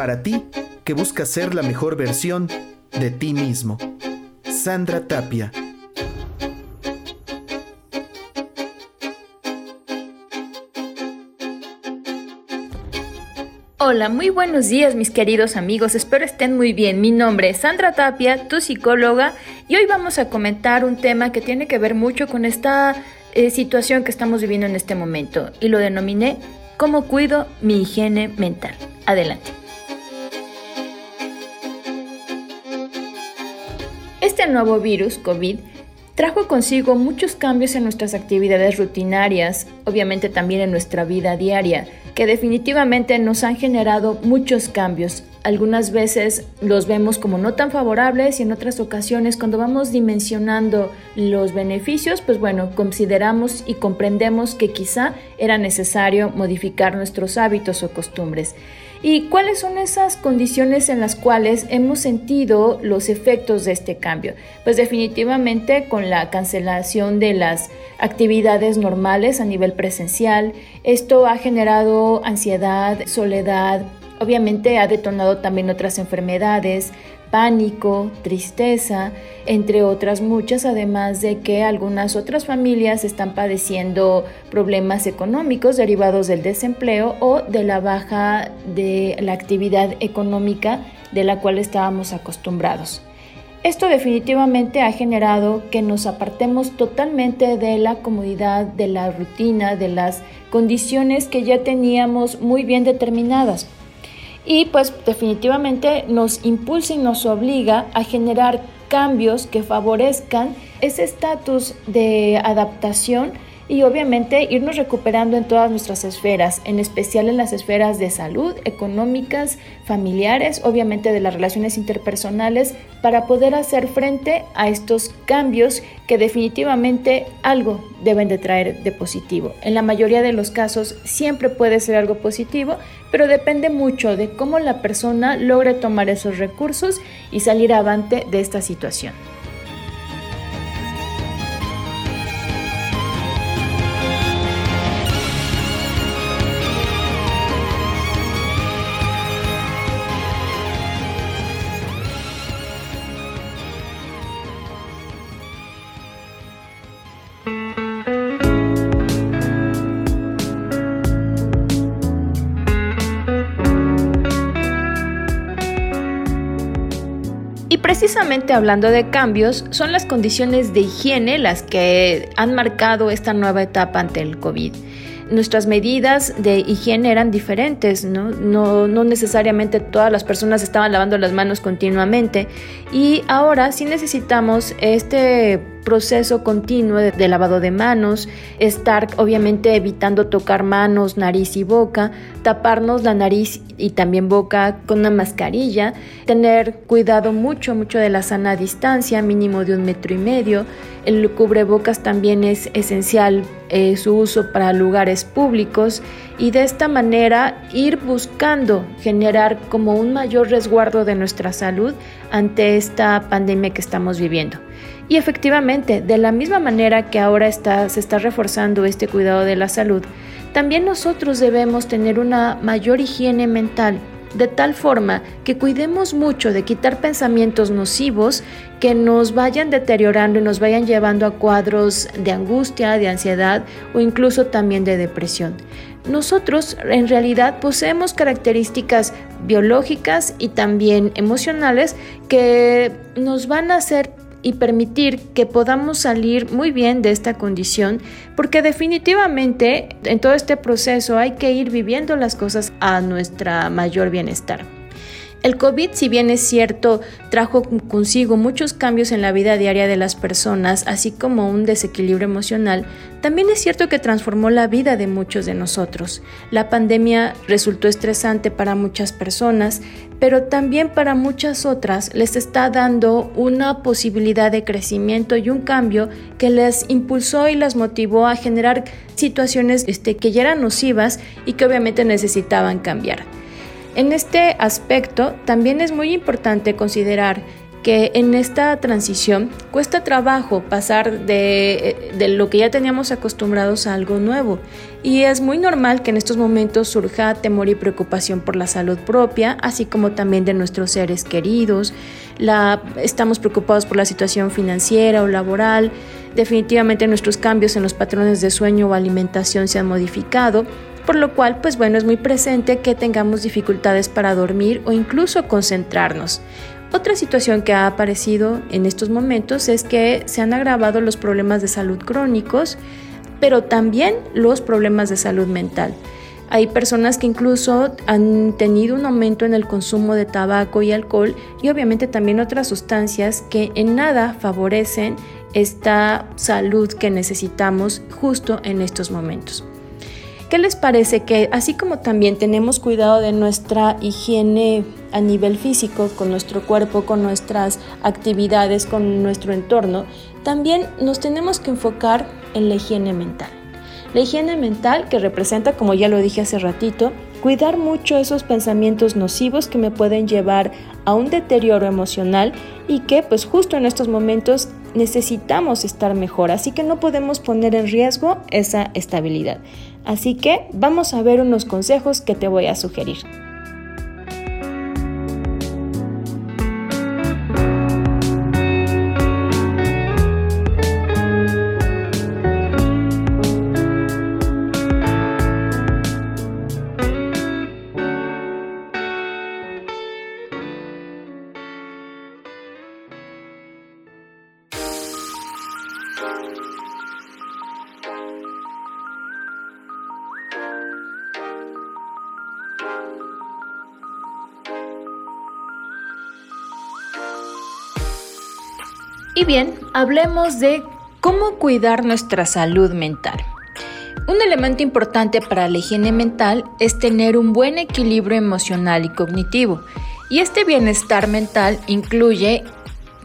para ti que buscas ser la mejor versión de ti mismo. Sandra Tapia. Hola, muy buenos días mis queridos amigos, espero estén muy bien. Mi nombre es Sandra Tapia, tu psicóloga, y hoy vamos a comentar un tema que tiene que ver mucho con esta eh, situación que estamos viviendo en este momento, y lo denominé ¿Cómo cuido mi higiene mental? Adelante. Este nuevo virus, COVID, trajo consigo muchos cambios en nuestras actividades rutinarias, obviamente también en nuestra vida diaria, que definitivamente nos han generado muchos cambios. Algunas veces los vemos como no tan favorables y en otras ocasiones cuando vamos dimensionando los beneficios, pues bueno, consideramos y comprendemos que quizá era necesario modificar nuestros hábitos o costumbres. ¿Y cuáles son esas condiciones en las cuales hemos sentido los efectos de este cambio? Pues definitivamente con la cancelación de las actividades normales a nivel presencial. Esto ha generado ansiedad, soledad, obviamente ha detonado también otras enfermedades, pánico, tristeza, entre otras muchas, además de que algunas otras familias están padeciendo problemas económicos derivados del desempleo o de la baja de la actividad económica de la cual estábamos acostumbrados. Esto definitivamente ha generado que nos apartemos totalmente de la comodidad, de la rutina, de las condiciones que ya teníamos muy bien determinadas y pues definitivamente nos impulsa y nos obliga a generar cambios que favorezcan ese estatus de adaptación y obviamente irnos recuperando en todas nuestras esferas, en especial en las esferas de salud, económicas, familiares, obviamente de las relaciones interpersonales, para poder hacer frente a estos cambios que definitivamente algo deben de traer de positivo. En la mayoría de los casos siempre puede ser algo positivo, pero depende mucho de cómo la persona logre tomar esos recursos y salir avante de esta situación. Precisamente hablando de cambios, son las condiciones de higiene las que han marcado esta nueva etapa ante el COVID nuestras medidas de higiene eran diferentes, ¿no? ¿no? No, necesariamente todas las personas estaban lavando las manos continuamente y ahora sí necesitamos este proceso continuo de, lavado de manos, estar obviamente evitando tocar manos, nariz y boca, taparnos la nariz y también boca con una mascarilla, tener cuidado mucho, mucho de la sana distancia, mínimo de un metro y medio. El cubrebocas también es esencial eh, su uso para lugares públicos y de esta manera ir buscando generar como un mayor resguardo de nuestra salud ante esta pandemia que estamos viviendo. Y efectivamente, de la misma manera que ahora se está reforzando este cuidado de la salud, también nosotros debemos tener una mayor higiene mental, de tal forma que cuidemos mucho de quitar pensamientos nocivos que nos vayan deteriorando y nos vayan llevando a cuadros de angustia, de ansiedad o incluso también de depresión. Nosotros en realidad poseemos características biológicas y también emocionales que nos van a hacer y permitir que podamos salir muy bien de esta condición, porque definitivamente en todo este proceso hay que ir viviendo las cosas a nuestra mayor bienestar. El COVID, si bien es cierto, trajo consigo muchos cambios en la vida diaria de las personas, así como un desequilibrio emocional, también es cierto que transformó la vida de muchos de nosotros. La pandemia resultó estresante para muchas personas, pero también para muchas otras les está dando una posibilidad de crecimiento y un cambio que les impulsó y las motivó a generar situaciones este, que ya eran nocivas y que obviamente necesitaban cambiar. En este aspecto también es muy importante considerar que en esta transición cuesta trabajo pasar de, lo que ya teníamos acostumbrados a algo nuevo. Y es muy normal que en estos momentos surja temor y preocupación por la salud propia, así como también de nuestros seres queridos. Estamos preocupados por la situación financiera o laboral. Definitivamente nuestros cambios en los patrones de sueño o alimentación se han modificado por lo cual, pues bueno, es muy presente que tengamos dificultades para dormir o incluso concentrarnos. Otra situación que ha aparecido en estos momentos es que se han agravado los problemas de salud crónicos, pero también los problemas de salud mental. Hay personas que incluso han tenido un aumento en el consumo de tabaco y alcohol y obviamente también otras sustancias que en nada favorecen esta salud que necesitamos justo en estos momentos. ¿Qué les parece que así como también tenemos cuidado de nuestra higiene a nivel físico, con nuestro cuerpo, con nuestras actividades, con nuestro entorno, también nos tenemos que enfocar en la higiene mental? La higiene mental que representa, como ya lo dije hace ratito, cuidar mucho esos pensamientos nocivos que me pueden llevar a un deterioro emocional y que pues justo en estos momentos necesitamos estar mejor, así que no podemos poner en riesgo esa estabilidad. Así que vamos a ver unos consejos que te voy a sugerir. Y bien, hablemos de cómo cuidar nuestra salud mental. Un elemento importante para la higiene mental es tener un buen equilibrio emocional y cognitivo. Y este bienestar mental incluye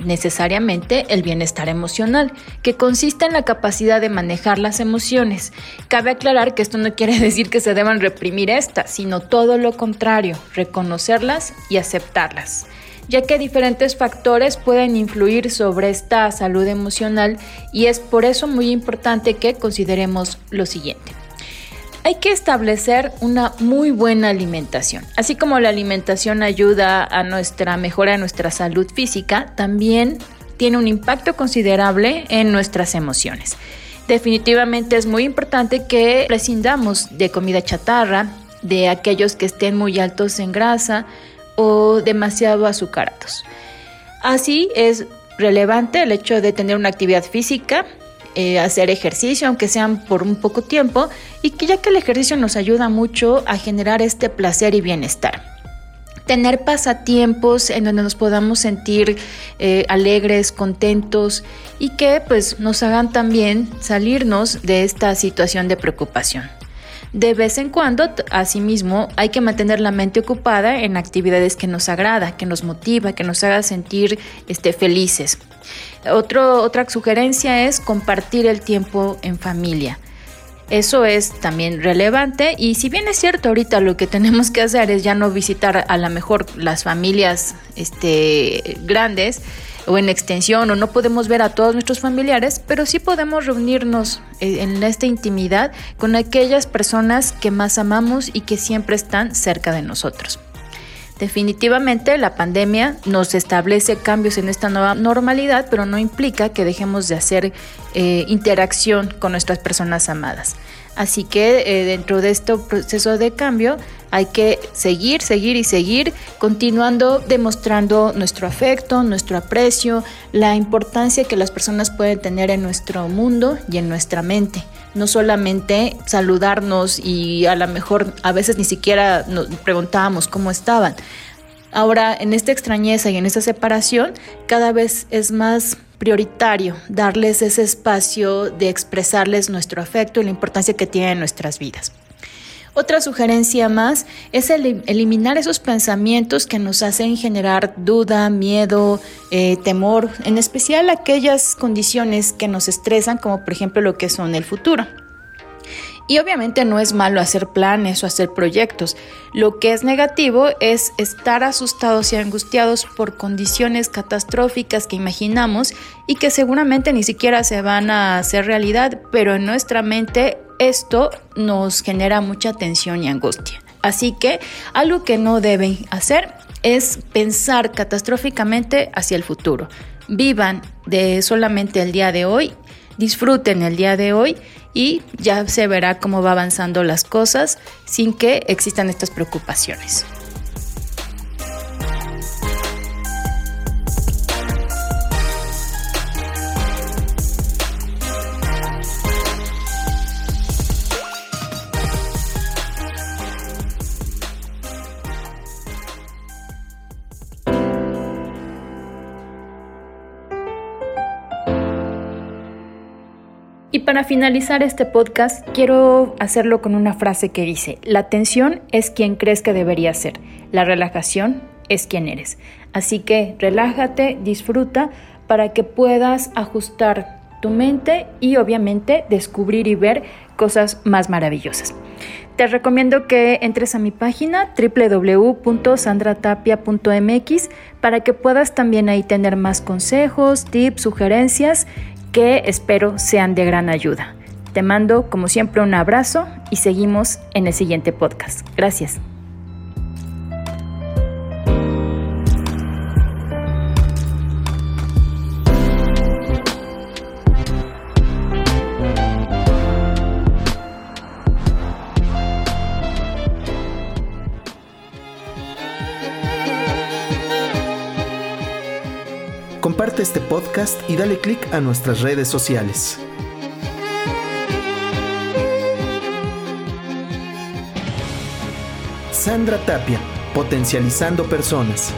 necesariamente el bienestar emocional, que consiste en la capacidad de manejar las emociones. Cabe aclarar que esto no quiere decir que se deban reprimir estas, sino todo lo contrario, reconocerlas y aceptarlas ya que diferentes factores pueden influir sobre esta salud emocional y es por eso muy importante que consideremos lo siguiente. Hay que establecer una muy buena alimentación. Así como la alimentación ayuda a nuestra mejora de nuestra salud física, también tiene un impacto considerable en nuestras emociones. Definitivamente es muy importante que prescindamos de comida chatarra, de aquellos que estén muy altos en grasa, o demasiado azucarados. Así es relevante el hecho de tener una actividad física, eh, hacer ejercicio, aunque sean por un poco tiempo, y que ya que el ejercicio nos ayuda mucho a generar este placer y bienestar. Tener pasatiempos en donde nos podamos sentir eh, alegres, contentos y que pues nos hagan también salirnos de esta situación de preocupación. De vez en cuando, asimismo, hay que mantener la mente ocupada en actividades que nos agrada, que nos motiva, que nos haga sentir este, felices. otra sugerencia es compartir el tiempo en familia. Eso es también relevante y si bien es cierto ahorita lo que tenemos que hacer es ya no visitar a lo mejor las familias este, grandes, o en extensión o no podemos ver a todos nuestros familiares, pero sí podemos reunirnos eh, en esta intimidad con aquellas personas que más amamos y que siempre están cerca de nosotros. Definitivamente la pandemia nos establece cambios en esta nueva normalidad, pero no implica que dejemos de hacer eh, interacción con nuestras personas amadas. Así que eh, dentro de este proceso de cambio hay que seguir, seguir y seguir, continuando demostrando nuestro afecto, nuestro aprecio, la importancia que las personas pueden tener en nuestro mundo y en nuestra mente. No solamente saludarnos y a lo mejor a veces ni siquiera nos preguntábamos cómo estaban. Ahora, en esta extrañeza y en esta separación, cada vez es más prioritario darles ese espacio de expresarles nuestro afecto y la importancia que tiene en nuestras vidas. Otra sugerencia más es eliminar esos pensamientos que nos hacen generar duda, miedo, eh, temor, en especial aquellas condiciones que nos estresan, como por ejemplo lo que son el futuro. Y obviamente no es malo hacer planes o hacer proyectos. Lo que es negativo es estar asustados y angustiados por condiciones catastróficas que imaginamos y que seguramente ni siquiera se van a hacer realidad, pero en nuestra mente esto nos genera mucha tensión y angustia. Así que algo que no deben hacer es pensar catastróficamente hacia el futuro. Vivan de solamente el día de hoy, disfruten el día de hoy y ya se verá cómo va avanzando las cosas sin que existan estas preocupaciones. Para finalizar este podcast, quiero hacerlo con una frase que dice, la atención es quien crees que debería ser, la relajación es quien eres. Así que relájate, disfruta para que puedas ajustar tu mente y obviamente descubrir y ver cosas más maravillosas. Te recomiendo que entres a mi página www.sandratapia.mx para que puedas también ahí tener más consejos, tips, sugerencias que espero sean de gran ayuda. Te mando, como siempre, un abrazo y seguimos en el siguiente podcast. Gracias. Este podcast y dale click a nuestras redes sociales. Sandra Tapia, potencializando personas.